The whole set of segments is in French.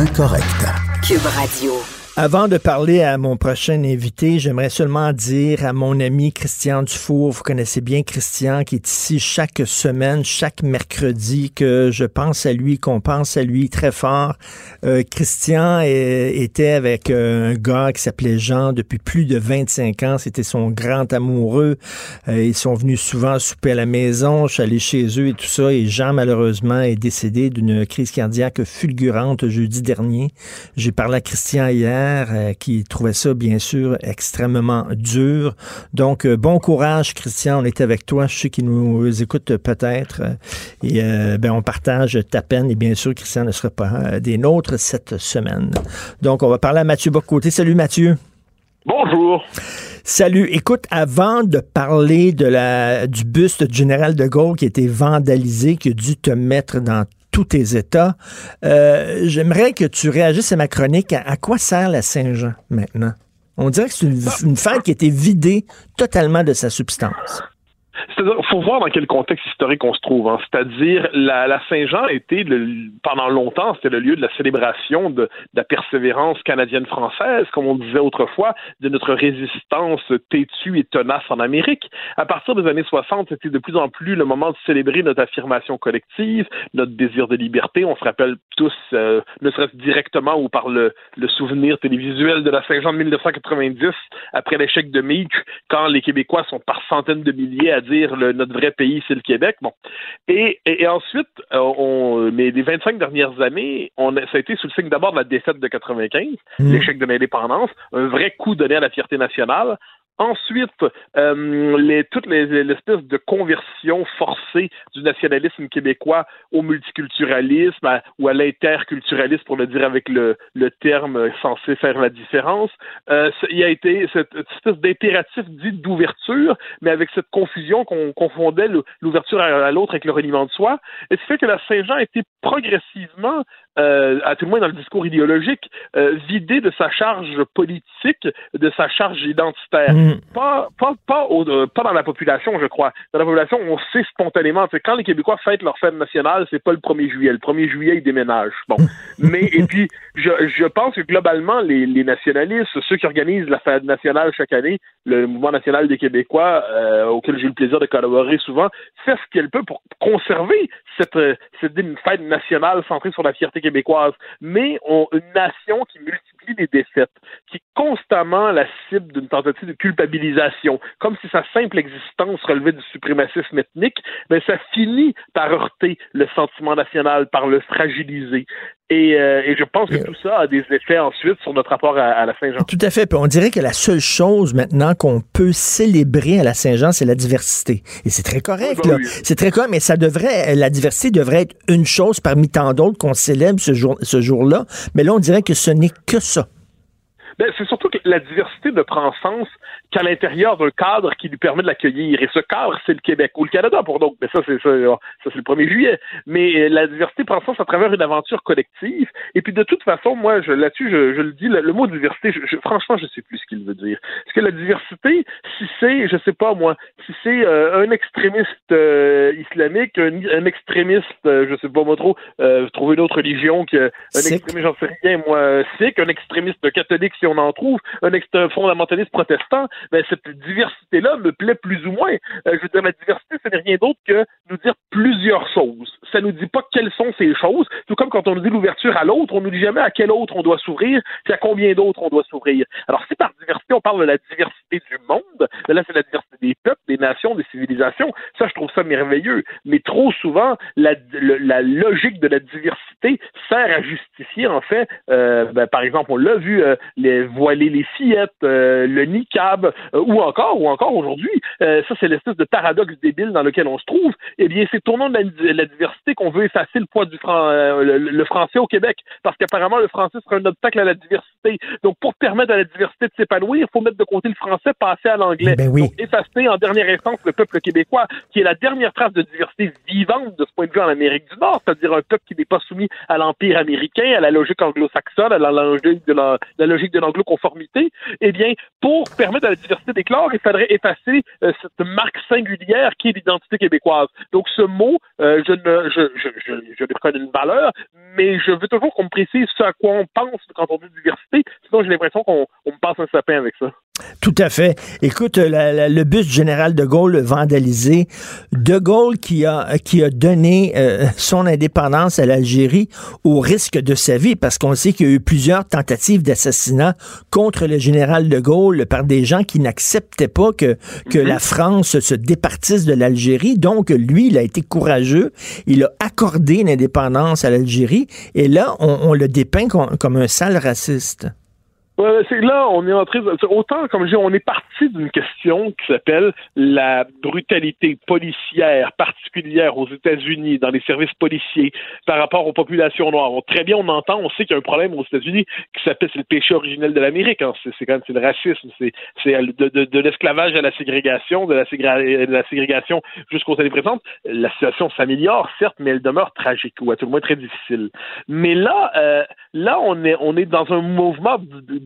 incorrecte. Cube Radio. Avant de parler à mon prochain invité, j'aimerais seulement dire à mon ami Christian Dufour, vous connaissez bien Christian, qui est ici chaque semaine, chaque mercredi, que je pense à lui, qu'on pense à lui très fort. Euh, Christian était avec euh, un gars qui s'appelait Jean depuis plus de 25 ans. C'était son grand amoureux. Euh, ils sont venus souvent souper à la maison. Je suis allé chez eux et tout ça. Et Jean, malheureusement, est décédé d'une crise cardiaque fulgurante jeudi dernier. J'ai parlé à Christian hier euh, qui trouvait ça, bien sûr, extrêmement dur. Donc, euh, bon courage, Christian. On est avec toi. Je sais qu'il nous écoute peut-être. Euh, et ben, on partage ta peine. Et bien sûr, Christian ne sera pas des nôtres cette semaine. Donc, on va parler à Mathieu Bocoté. Salut, Mathieu. Bonjour. Salut. Écoute, avant de parler de la, du buste du général de Gaulle qui a été vandalisé, qui a dû te mettre dans tous tes États. Euh, j'aimerais que tu réagisses à ma chronique. À, quoi sert la Saint-Jean maintenant? On dirait que c'est une, une fête qui a été vidée totalement de sa substance. Il faut voir dans quel contexte historique on se trouve. Hein. C'est-à-dire, la, la Saint-Jean était, le, pendant longtemps, c'était le lieu de la célébration de, de la persévérance canadienne-française, comme on disait autrefois, de notre résistance têtue et tenace en Amérique. À partir des années 60, c'était de plus en plus le moment de célébrer notre affirmation collective, notre désir de liberté. On se rappelle tous, euh, ne serait-ce directement ou par le, le souvenir télévisuel de la Saint-Jean de 1990, après l'échec de Meek, quand les Québécois sont par centaines de milliers à dire le, notre vrai pays, c'est le Québec. Bon. Et, et, ensuite, euh, on, mais les 25 dernières années, on ça a été sous le signe d'abord de la défaite de 95, mmh. l'échec de l'indépendance, un vrai coup donné à la fierté nationale. Ensuite, euh, les, toutes les, l'espèce de conversion forcée du nationalisme québécois au multiculturalisme ou à l'interculturalisme, pour le dire avec le, le terme censé faire la différence. Euh, il y a été cette, espèce d'impératif dit d'ouverture, mais avec cette confusion qu'on confondait l'ouverture à, l'autre avec le reniement de soi. Et ce fait que la Saint-Jean a été progressivement euh, à tout le moins dans le discours idéologique, euh, vidé de sa charge politique, de sa charge identitaire. Mm. Pas, pas, pas, au, euh, pas dans la population, je crois. Dans la population, on sait spontanément. C'est quand les Québécois fêtent leur fête nationale, c'est pas le 1er juillet. Le 1er juillet, ils déménagent. Bon. Mais, et puis, je, je pense que globalement, les, les nationalistes, ceux qui organisent la fête nationale chaque année, le mouvement national des Québécois, euh, auquel j'ai eu le plaisir de collaborer souvent, fait ce qu'elle peut pour conserver cette, cette fête nationale centrée sur la fierté québécoise, mais on, une nation qui multiplie les défaites, qui est constamment la cible d'une tentative de culpabilisation, comme si sa simple existence relevait du suprémacisme ethnique, mais ça finit par heurter le sentiment national, par le fragiliser. Et, euh, et, je pense que tout ça a des effets ensuite sur notre rapport à, à la Saint-Jean. Tout à fait. Puis on dirait que la seule chose maintenant qu'on peut célébrer à la Saint-Jean, c'est la diversité. Et c'est très correct, oui. Oui. C'est très correct, mais ça devrait, la diversité devrait être une chose parmi tant d'autres qu'on célèbre ce jour, ce jour-là. Mais là, on dirait que ce n'est que ça. Ben, c'est surtout que la diversité ne prend sens qu'à l'intérieur d'un cadre qui lui permet de l'accueillir. Et ce cadre, c'est le Québec ou le Canada pour d'autres. Mais ça, c'est ça, ça c'est le 1er juillet. Mais la diversité prend sens à travers une aventure collective. Et puis de toute façon, moi, je, là-dessus, je, je, le dis, le, le mot diversité, je, franchement, je sais plus ce qu'il veut dire. Parce que la diversité, si c'est, je sais pas moi, si c'est euh, un extrémiste euh, islamique, un, un extrémiste, euh, je sais pas moi trop, euh, trouver une autre religion que un extrémiste, j'en sais rien, moi, sikh, un extrémiste catholique si on en trouve, un, un fondamentaliste protestant, ben, cette diversité-là me plaît plus ou moins. Euh, je veux dire, la diversité, ce n'est rien d'autre que nous dire plusieurs choses. Ça nous dit pas quelles sont ces choses. Tout comme quand on nous dit l'ouverture à l'autre, on nous dit jamais à quel autre on doit s'ouvrir, puis à combien d'autres on doit s'ouvrir. Alors, si par diversité, on parle de la diversité du monde, ben là, c'est la diversité des peuples, des nations, des civilisations. Ça, je trouve ça merveilleux. Mais trop souvent, la, la logique de la diversité sert à justifier, en fait, euh, ben, par exemple, on l'a vu, euh, les voiler les fillettes, euh, le niqab, ou encore, ou encore aujourd'hui, euh, ça c'est l'espèce de paradoxe débile dans lequel on se trouve. Eh bien, c'est tournant de la, la diversité qu'on veut effacer le poids du fran le, le, français au Québec, parce qu'apparemment le français sera un obstacle à la diversité. Donc, pour permettre à la diversité de s'épanouir, il faut mettre de côté le français, passer à l'anglais. Ben oui. Donc, effacer en dernière instance le peuple québécois, qui est la dernière trace de diversité vivante de ce point de vue en Amérique du Nord, c'est-à-dire un peuple qui n'est pas soumis à l'empire américain, à la logique anglo-saxonne, à la logique de la, la logique de une anglo-conformité, eh bien, pour permettre à la diversité d'éclore, il faudrait effacer euh, cette marque singulière qui est l'identité québécoise. Donc, ce mot, euh, je ne, je, je, je, je lui reconnais une valeur, mais je veux toujours qu'on me précise ce à quoi on pense quand on dit diversité. Sinon, j'ai l'impression qu'on me passe un sapin avec ça. Tout à fait. Écoute, le bus du général de Gaulle vandalisé, de Gaulle qui a qui a donné euh, son indépendance à l'Algérie au risque de sa vie, parce qu'on sait qu'il y a eu plusieurs tentatives d'assassinat contre le général de Gaulle par des gens qui n'acceptaient pas que que mm-hmm. la France se départisse de l'Algérie. Donc lui, il a été courageux, il a accordé l'indépendance à l'Algérie, et là, on, le dépeint comme un sale raciste c'est là, on est entré. Autant, comme je dis, on est parti d'une question qui s'appelle la brutalité policière particulière aux États-Unis dans les services policiers par rapport aux populations noires. très bien, on entend, on sait qu'il y a un problème aux États-Unis qui s'appelle le péché originel de l'Amérique. Hein. C'est quand même c'est le racisme, c'est de, de, l'esclavage à la ségrégation, de la, de la ségrégation jusqu'aux années présentes. La situation s'améliore, certes, mais elle demeure tragique ou à tout le moins très difficile. Mais là, euh, là, on est on est dans un mouvement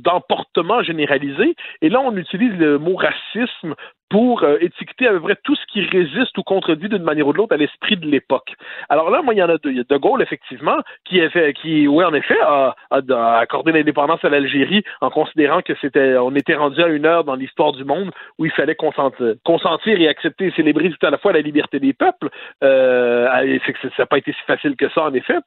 d'emportement généralisé. Et là, on utilise le mot racisme pour euh, étiqueter à peu près tout ce qui résiste ou contredit d'une manière ou de l'autre à l'esprit de l'époque. Alors là, moi, il y en a deux. Il y a De Gaulle, effectivement, qui, fait, qui oui, en effet, a, accordé l'indépendance à l'Algérie en considérant que c'était, on était rendu à une heure dans l'histoire du monde où il fallait consentir, consentir et accepter et célébrer tout à la fois la liberté des peuples. Euh, ça n'a pas été si facile que ça, en effet.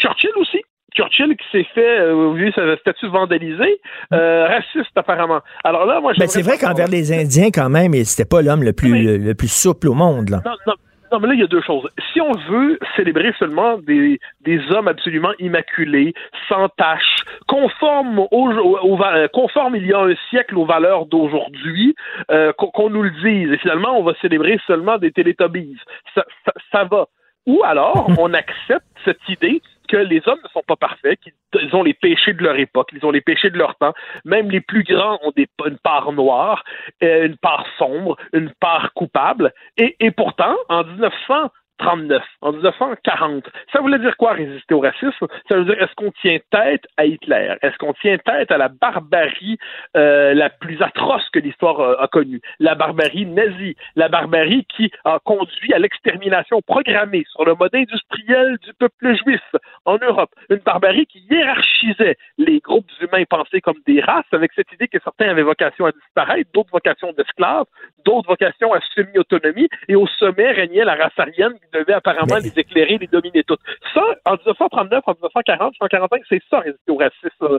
Churchill aussi, Churchill qui s'est fait, euh, vu sa statue vandalisée, euh, raciste apparemment. Alors là, moi, Mais c'est vrai qu'envers les Indiens, quand même, c'était pas l'homme le plus le, plus souple au monde. Là. Non, non. Non, mais là, il y a deux choses. Si on veut célébrer seulement des, des hommes absolument immaculés, sans tache, conformes, au, au, euh, conformes il y a un siècle aux valeurs d'aujourd'hui, euh, qu'on nous le dise. Et finalement, on va célébrer seulement des télétobies. Ça, ça, ça va. Ou alors, on accepte cette idée que les hommes ne sont pas parfaits, qu'ils ont les péchés de leur époque, ils ont les péchés de leur temps. Même les plus grands ont une part noire, euh, une part sombre, une part coupable. Et, et pourtant, en 1900, 39, en 1940. Ça voulait dire quoi résister au racisme? Ça veut dire est-ce qu'on tient tête à Hitler? Est-ce qu'on tient tête à la barbarie euh, la plus atroce que l'histoire euh, a connue? La barbarie nazie, la barbarie qui a conduit à l'extermination programmée sur le mode industriel du peuple juif en Europe. Une barbarie qui hiérarchisait les groupes humains pensés comme des races avec cette idée que certains avaient vocation à disparaître, d'autres vocation d'esclaves, d'autres vocation à semi-autonomie et au sommet régnait la race aryenne devait apparemment les éclairer, les dominer toutes. Ça, en 1939, en 1940, 1945, c'est ça, résister au racisme.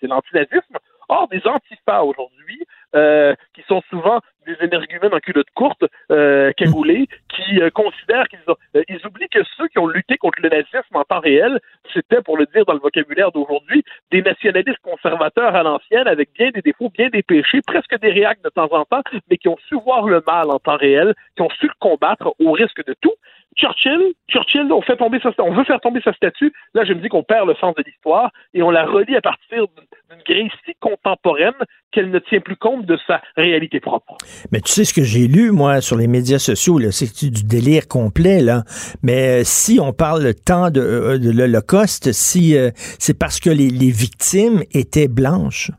C'est l'antinazisme. Or, des antifas aujourd'hui, euh, qui sont souvent des énergumènes en culotte courte, euh, cagoulés, qui euh, considèrent qu'ils ont, euh, ils oublient que ceux qui ont lutté contre le nazisme en temps réel, c'était, pour le dire dans le vocabulaire d'aujourd'hui, des nationalistes conservateurs à l'ancienne, avec bien des défauts, bien des péchés, presque des réactes de temps en temps, mais qui ont su voir le mal en temps réel, qui ont su le combattre au risque de tout. Churchill, Churchill, on fait tomber sa, on veut faire tomber sa statue. Là, je me dis qu'on perd le sens de l'histoire et on la relie à partir d'une grille si contemporaine qu'elle ne tient plus compte de sa réalité propre. Mais tu sais ce que j'ai lu, moi, sur les médias sociaux, c'est du délire complet, là. Mais euh, si on parle le temps de, euh, l'Holocauste, si euh, c'est parce que les victimes étaient blanches.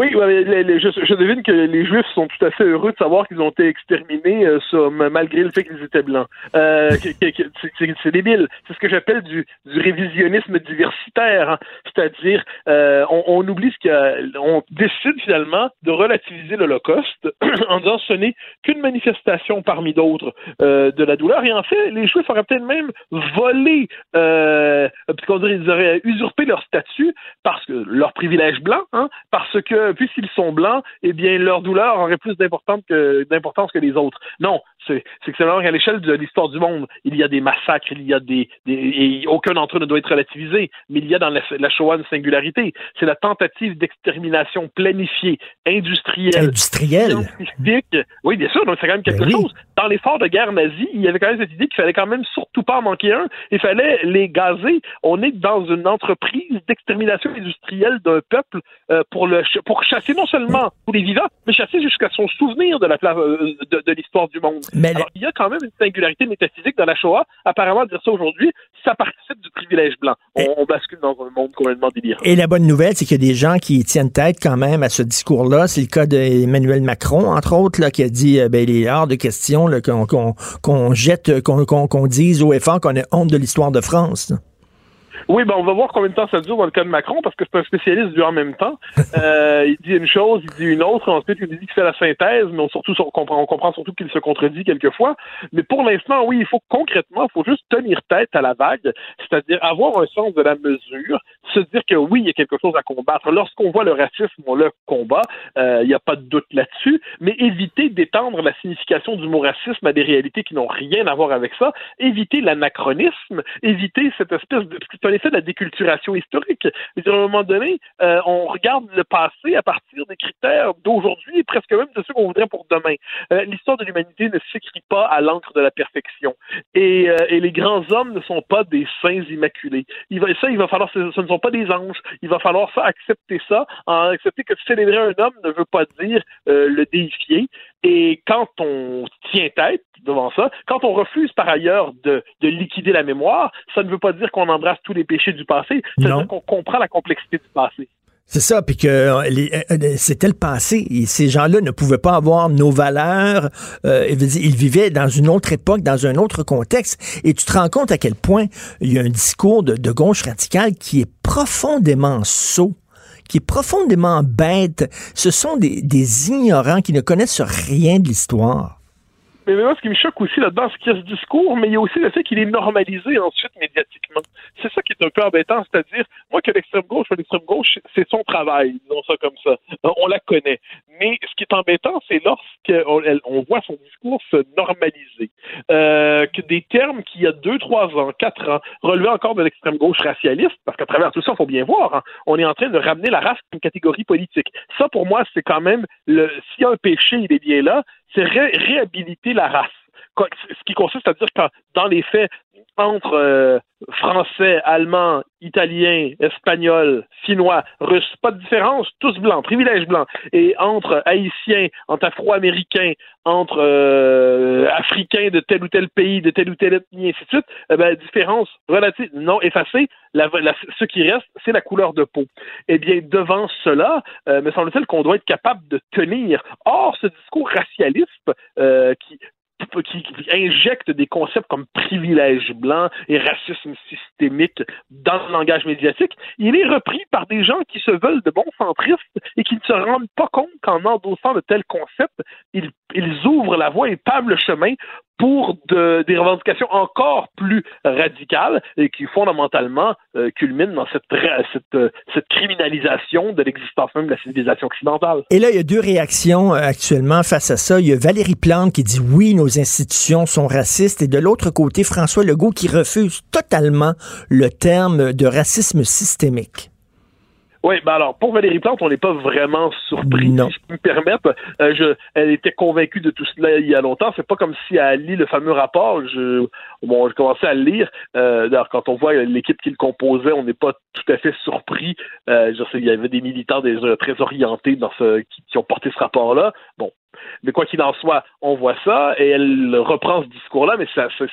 Oui, je, devine que les Juifs sont tout à fait heureux de savoir qu'ils ont été exterminés euh, malgré le fait qu'ils étaient blancs. Euh, c'est débile. C'est ce que j'appelle du, révisionnisme diversitaire. Hein. C'est-à-dire, euh, on, oublie ce qu'il décide finalement de relativiser l'Holocauste en disant ce n'est qu'une manifestation parmi d'autres de la douleur. Et en fait, les Juifs auraient peut-être même volé, puisqu'on dirait, ils auraient usurpé leur statut parce que leur privilège blanc, hein, parce que puisqu'ils sont blancs, eh bien, leur douleur aurait plus d'importance que, d'importance que les autres. Non, c'est, c'est que c'est qu'à l'échelle de l'histoire du monde, il y a des massacres, il y a des, et aucun d'entre eux ne doit être relativisé, mais il y a dans la, Shoah une singularité. C'est la tentative d'extermination planifiée, industrielle, industrielle, Oui, bien sûr, donc c'est quand même quelque ben chose. Dans l'effort de guerre nazi, il y avait quand même cette idée qu'il fallait quand même surtout pas en manquer un. Il fallait les gazer. On est dans une entreprise d'extermination industrielle d'un peuple euh, pour le pour pour chasser non seulement tous les vivants, mais chasser jusqu'à son souvenir de la euh, de, l'histoire du monde. Mais Alors, il y a quand même une singularité métaphysique dans la Shoah. Apparemment, dire ça aujourd'hui, ça participe du privilège blanc. On, bascule dans un monde complètement délirant. Et la bonne nouvelle, c'est qu'il y a des gens qui tiennent tête quand même à ce discours-là. C'est le cas d'Emmanuel Macron, entre autres, là, qui a dit, euh, ben, il est hors de question qu'on jette, qu'on dise au effort qu'on ait honte de l'histoire de France. Oui, ben on va voir combien de temps ça dure dans le cas de Macron, parce que c'est un spécialiste du en même temps. Euh, il dit une chose, il dit une autre, ensuite il dit qu'il fait la synthèse, mais on, surtout, on, comprend, on comprend surtout qu'il se contredit quelquefois. Mais pour l'instant, oui, il faut concrètement, il faut juste tenir tête à la vague, c'est-à-dire avoir un sens de la mesure, se dire que oui, il y a quelque chose à combattre. Lorsqu'on voit le racisme, on le combat, euh, il n'y a pas de doute là-dessus, mais éviter d'étendre la signification du mot racisme à des réalités qui n'ont rien à voir avec ça, éviter l'anachronisme, éviter cette espèce de l'effet de la déculturation historique. à un moment donné, euh, on regarde le passé à partir des critères d'aujourd'hui et presque même de ceux qu'on voudrait pour demain. Euh, l'histoire de l'humanité ne s'écrit pas à l'encre de la perfection. Et, euh, et, les grands hommes ne sont pas des saints immaculés. Ça, il va falloir, ce, ne sont pas des anges. Il va falloir accepter ça, en accepter que célébrer un homme ne veut pas dire le déifier. Et quand on tient tête devant ça, quand on refuse par ailleurs de, de liquider la mémoire, ça ne veut pas dire qu'on embrasse tous les péchés du passé, ça veut dire qu'on comprend la complexité du passé. C'est ça, puis que euh, euh, euh, c'était le passé. Et ces gens-là ne pouvaient pas avoir nos valeurs. ils vivaient dans une autre époque, dans un autre contexte. Et tu te rends compte à quel point il y a un discours de, de gauche radicale qui est profondément sot qui est profondément bête. Ce sont des, ignorants qui ne connaissent rien de l'histoire. Mais moi, ce qui me choque aussi là-dedans, c'est qu'il y a ce discours, mais il y a aussi le fait qu'il est normalisé ensuite médiatiquement. C'est ça qui est un peu embêtant, c'est-à-dire, moi, que l'extrême gauche, l'extrême gauche, c'est son travail, disons ça comme ça. On la connaît. Mais ce qui est embêtant, c'est lorsqu'on on voit son discours se normaliser. Euh, que des termes qui, il y a deux, trois ans, quatre ans, relevaient encore de l'extrême gauche racialiste, parce qu'à travers tout ça, il faut bien voir, hein, on est en train de ramener la race comme une catégorie politique. Ça, pour moi, c'est quand même, le, s'il y a un péché, il est bien là, c'est réhabiliter la race. Ce qui consiste à dire que dans les faits, entre euh, français, allemand, italien, espagnol, finnois, russe, pas de différence, tous blancs, privilèges blancs. Et entre haïtiens, entre afro-américains, entre euh, africains de tel ou tel pays, de tel ou tel ethnie, et ainsi de suite, eh ben, différence relative, non effacée, ce qui reste, c'est la couleur de peau. Eh bien, devant cela, euh, me semble-t-il qu'on doit être capable de tenir. Or, ce discours racialiste qui qui, injecte des concepts comme privilège blanc et racisme systémique dans le langage médiatique, il est repris par des gens qui se veulent de bons centristes et qui ne se rendent pas compte qu'en endossant de tels concepts, ils, ils ouvrent la voie et pavent le chemin pour de, des revendications encore plus radicales et qui fondamentalement euh, culminent dans cette, cette, euh, cette criminalisation de l'existence même de la civilisation occidentale. Et là, il y a deux réactions euh, actuellement face à ça. Il y a Valérie Plante qui dit oui, nos institutions sont racistes et de l'autre côté, François Legault qui refuse totalement le terme de racisme systémique. Oui, ben alors, pour Valérie Plante, on n'est pas vraiment surpris. Si je peux me permettre, euh, je, elle était convaincue de tout cela il y a longtemps. C'est pas comme si elle lit le fameux rapport. Je, bon, j'ai commencé à le lire. Euh, d'ailleurs, quand on voit l'équipe qui le composait, on n'est pas tout à fait surpris. Euh, je sais, il y avait des militants déjà très orientés dans ce, qui, qui ont porté ce rapport-là. Bon, mais quoi qu'il en soit, on voit ça et elle reprend ce discours-là, mais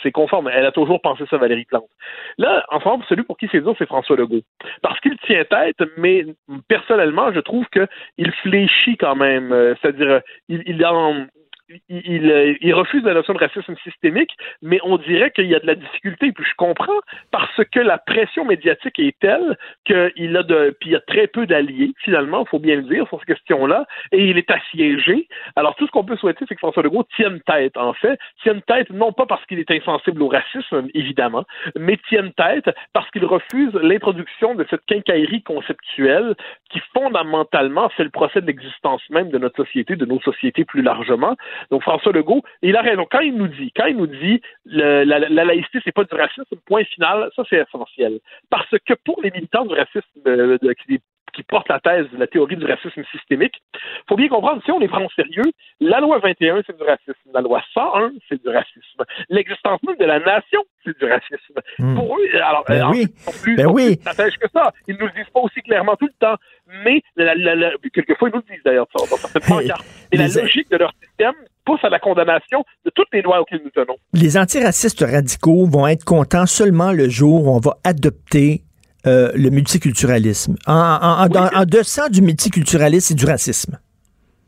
c'est conforme. Elle a toujours pensé ça, Valérie Plante. Là, en fait, celui pour qui c'est dur, c'est François Legault. Parce qu'il tient tête, mais personnellement, je trouve qu'il fléchit quand même. Euh, c'est-à-dire, il, il, en, il, euh, il, refuse la notion de racisme systémique, mais on dirait qu'il y a de la difficulté. Puis je comprends parce que la pression médiatique est telle qu'il a de, puis il y a très peu d'alliés finalement, il faut bien le dire sur cette question-là, et il est assiégé. Alors tout ce qu'on peut souhaiter, c'est que François Legault tienne tête. En fait, tienne tête non pas parce qu'il est insensible au racisme évidemment, mais tienne tête parce qu'il refuse l'introduction de cette quincaillerie conceptuelle qui fondamentalement fait le procès de l'existence même de notre société, de nos sociétés plus largement. Donc François Legault, il a raison. Quand il nous dit, quand il nous dit la, la, la laïcité, c'est pas du racisme, point final, ça c'est essentiel. Parce que pour les militants du racisme, euh, qui, qui portent la thèse la théorie du racisme systémique. Il faut bien comprendre, si on les prend au sérieux, la loi 21, c'est du racisme. La loi 101, c'est du racisme. L'existence même de la nation, c'est du racisme. Hmm. Pour eux, alors, Ben en- oui. plus, Ben oui. plus que ça. Ils nous le disent pas aussi clairement tout le temps. Mais, la, la- la- quelquefois, ils nous le disent d'ailleurs, ça, dans certaines Hey. Et la logique de leur système pousse à la condamnation de toutes les lois auxquelles nous tenons. Les antiracistes radicaux vont être contents seulement le jour où on va adopter euh, le multiculturalisme. En, en, en, Oui. du multiculturalisme et du racisme.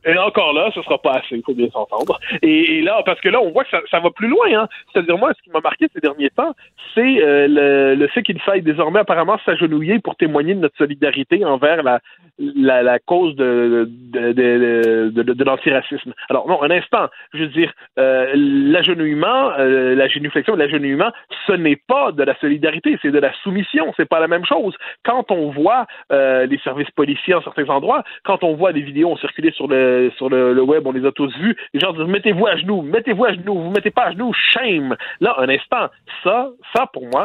Et encore là, ce sera pas assez, il faut bien s'entendre. Et, et là, parce que là, on voit que ça, ça va plus loin. Hein. C'est-à-dire, moi, ce qui m'a marqué ces derniers temps, c'est euh, le, le fait qu'il faille désormais apparemment s'agenouiller pour témoigner de notre solidarité envers la, la, la cause de, de, de, de, de- l'antiracisme. Alors, non, un instant. Je veux dire, euh, l'agenouillement, euh, la génuflexion, l'agenouillement, ce n'est pas de la solidarité, c'est de la soumission. C'est pas la même chose. Quand on voit euh, les services policiers en certains endroits, quand on voit des vidéos ont circulé sur le sur le, web, on les a tous vues, les gens disent mettez-vous à genoux, mettez-vous à genoux, vous mettez pas à genoux, shame. Là, un instant, ça, ça pour moi,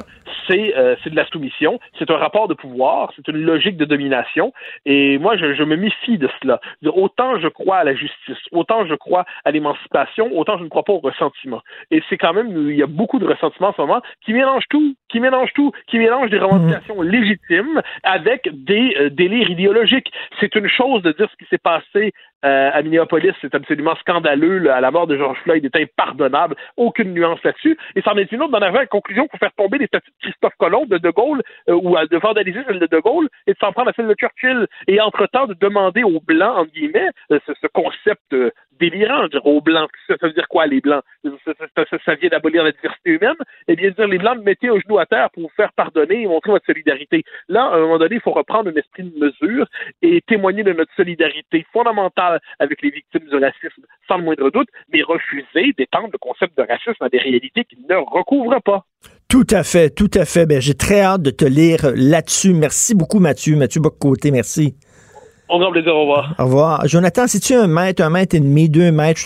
c'est euh, c'est de la soumission, c'est un rapport de pouvoir, c'est une logique de domination, et moi je, je me méfie de cela. Autant je crois à la justice, autant je crois à l'émancipation, autant je ne crois pas au ressentiment. Et c'est quand même, il y a beaucoup de ressentiment en ce moment qui mélangent tout, qui mélangent tout, qui mélangent des revendications légitimes avec des euh, délires idéologiques. C'est une chose de dire ce qui s'est passé euh, à Minneapolis, c'est absolument scandaleux. à la mort de George Floyd est impardonnable. Aucune nuance là-dessus. Et c'en est une autre d'en arriver à la conclusion pour faire tomber les statues de Christophe Colomb, de De Gaulle, euh, ou de vandaliser celle de De Gaulle, et de s'en prendre à celle de Churchill. Et entre-temps, de demander aux Blancs, entre guillemets, euh, ce, ce concept délirant, je dire aux Blancs, ça, veut dire quoi, les Blancs? Ça, vient d'abolir la diversité humaine? Eh bien, dire les Blancs, mettez au genou à terre pour vous faire pardonner et montrer votre solidarité. Là, à un moment donné, il faut reprendre un esprit de mesure et témoigner de notre solidarité fondamentale avec les victimes du racisme, sans le moindre doute, mais refuser d'étendre le concept de racisme à des réalités qu'il ne recouvre pas. Tout à fait, tout à fait. Ben, j'ai très hâte de te lire là-dessus. Merci beaucoup, Mathieu. Mathieu Boccoté, merci. Au grand plaisir, au revoir. Au revoir. Jonathan, si tu un mètre, un mètre et demi, deux mètres,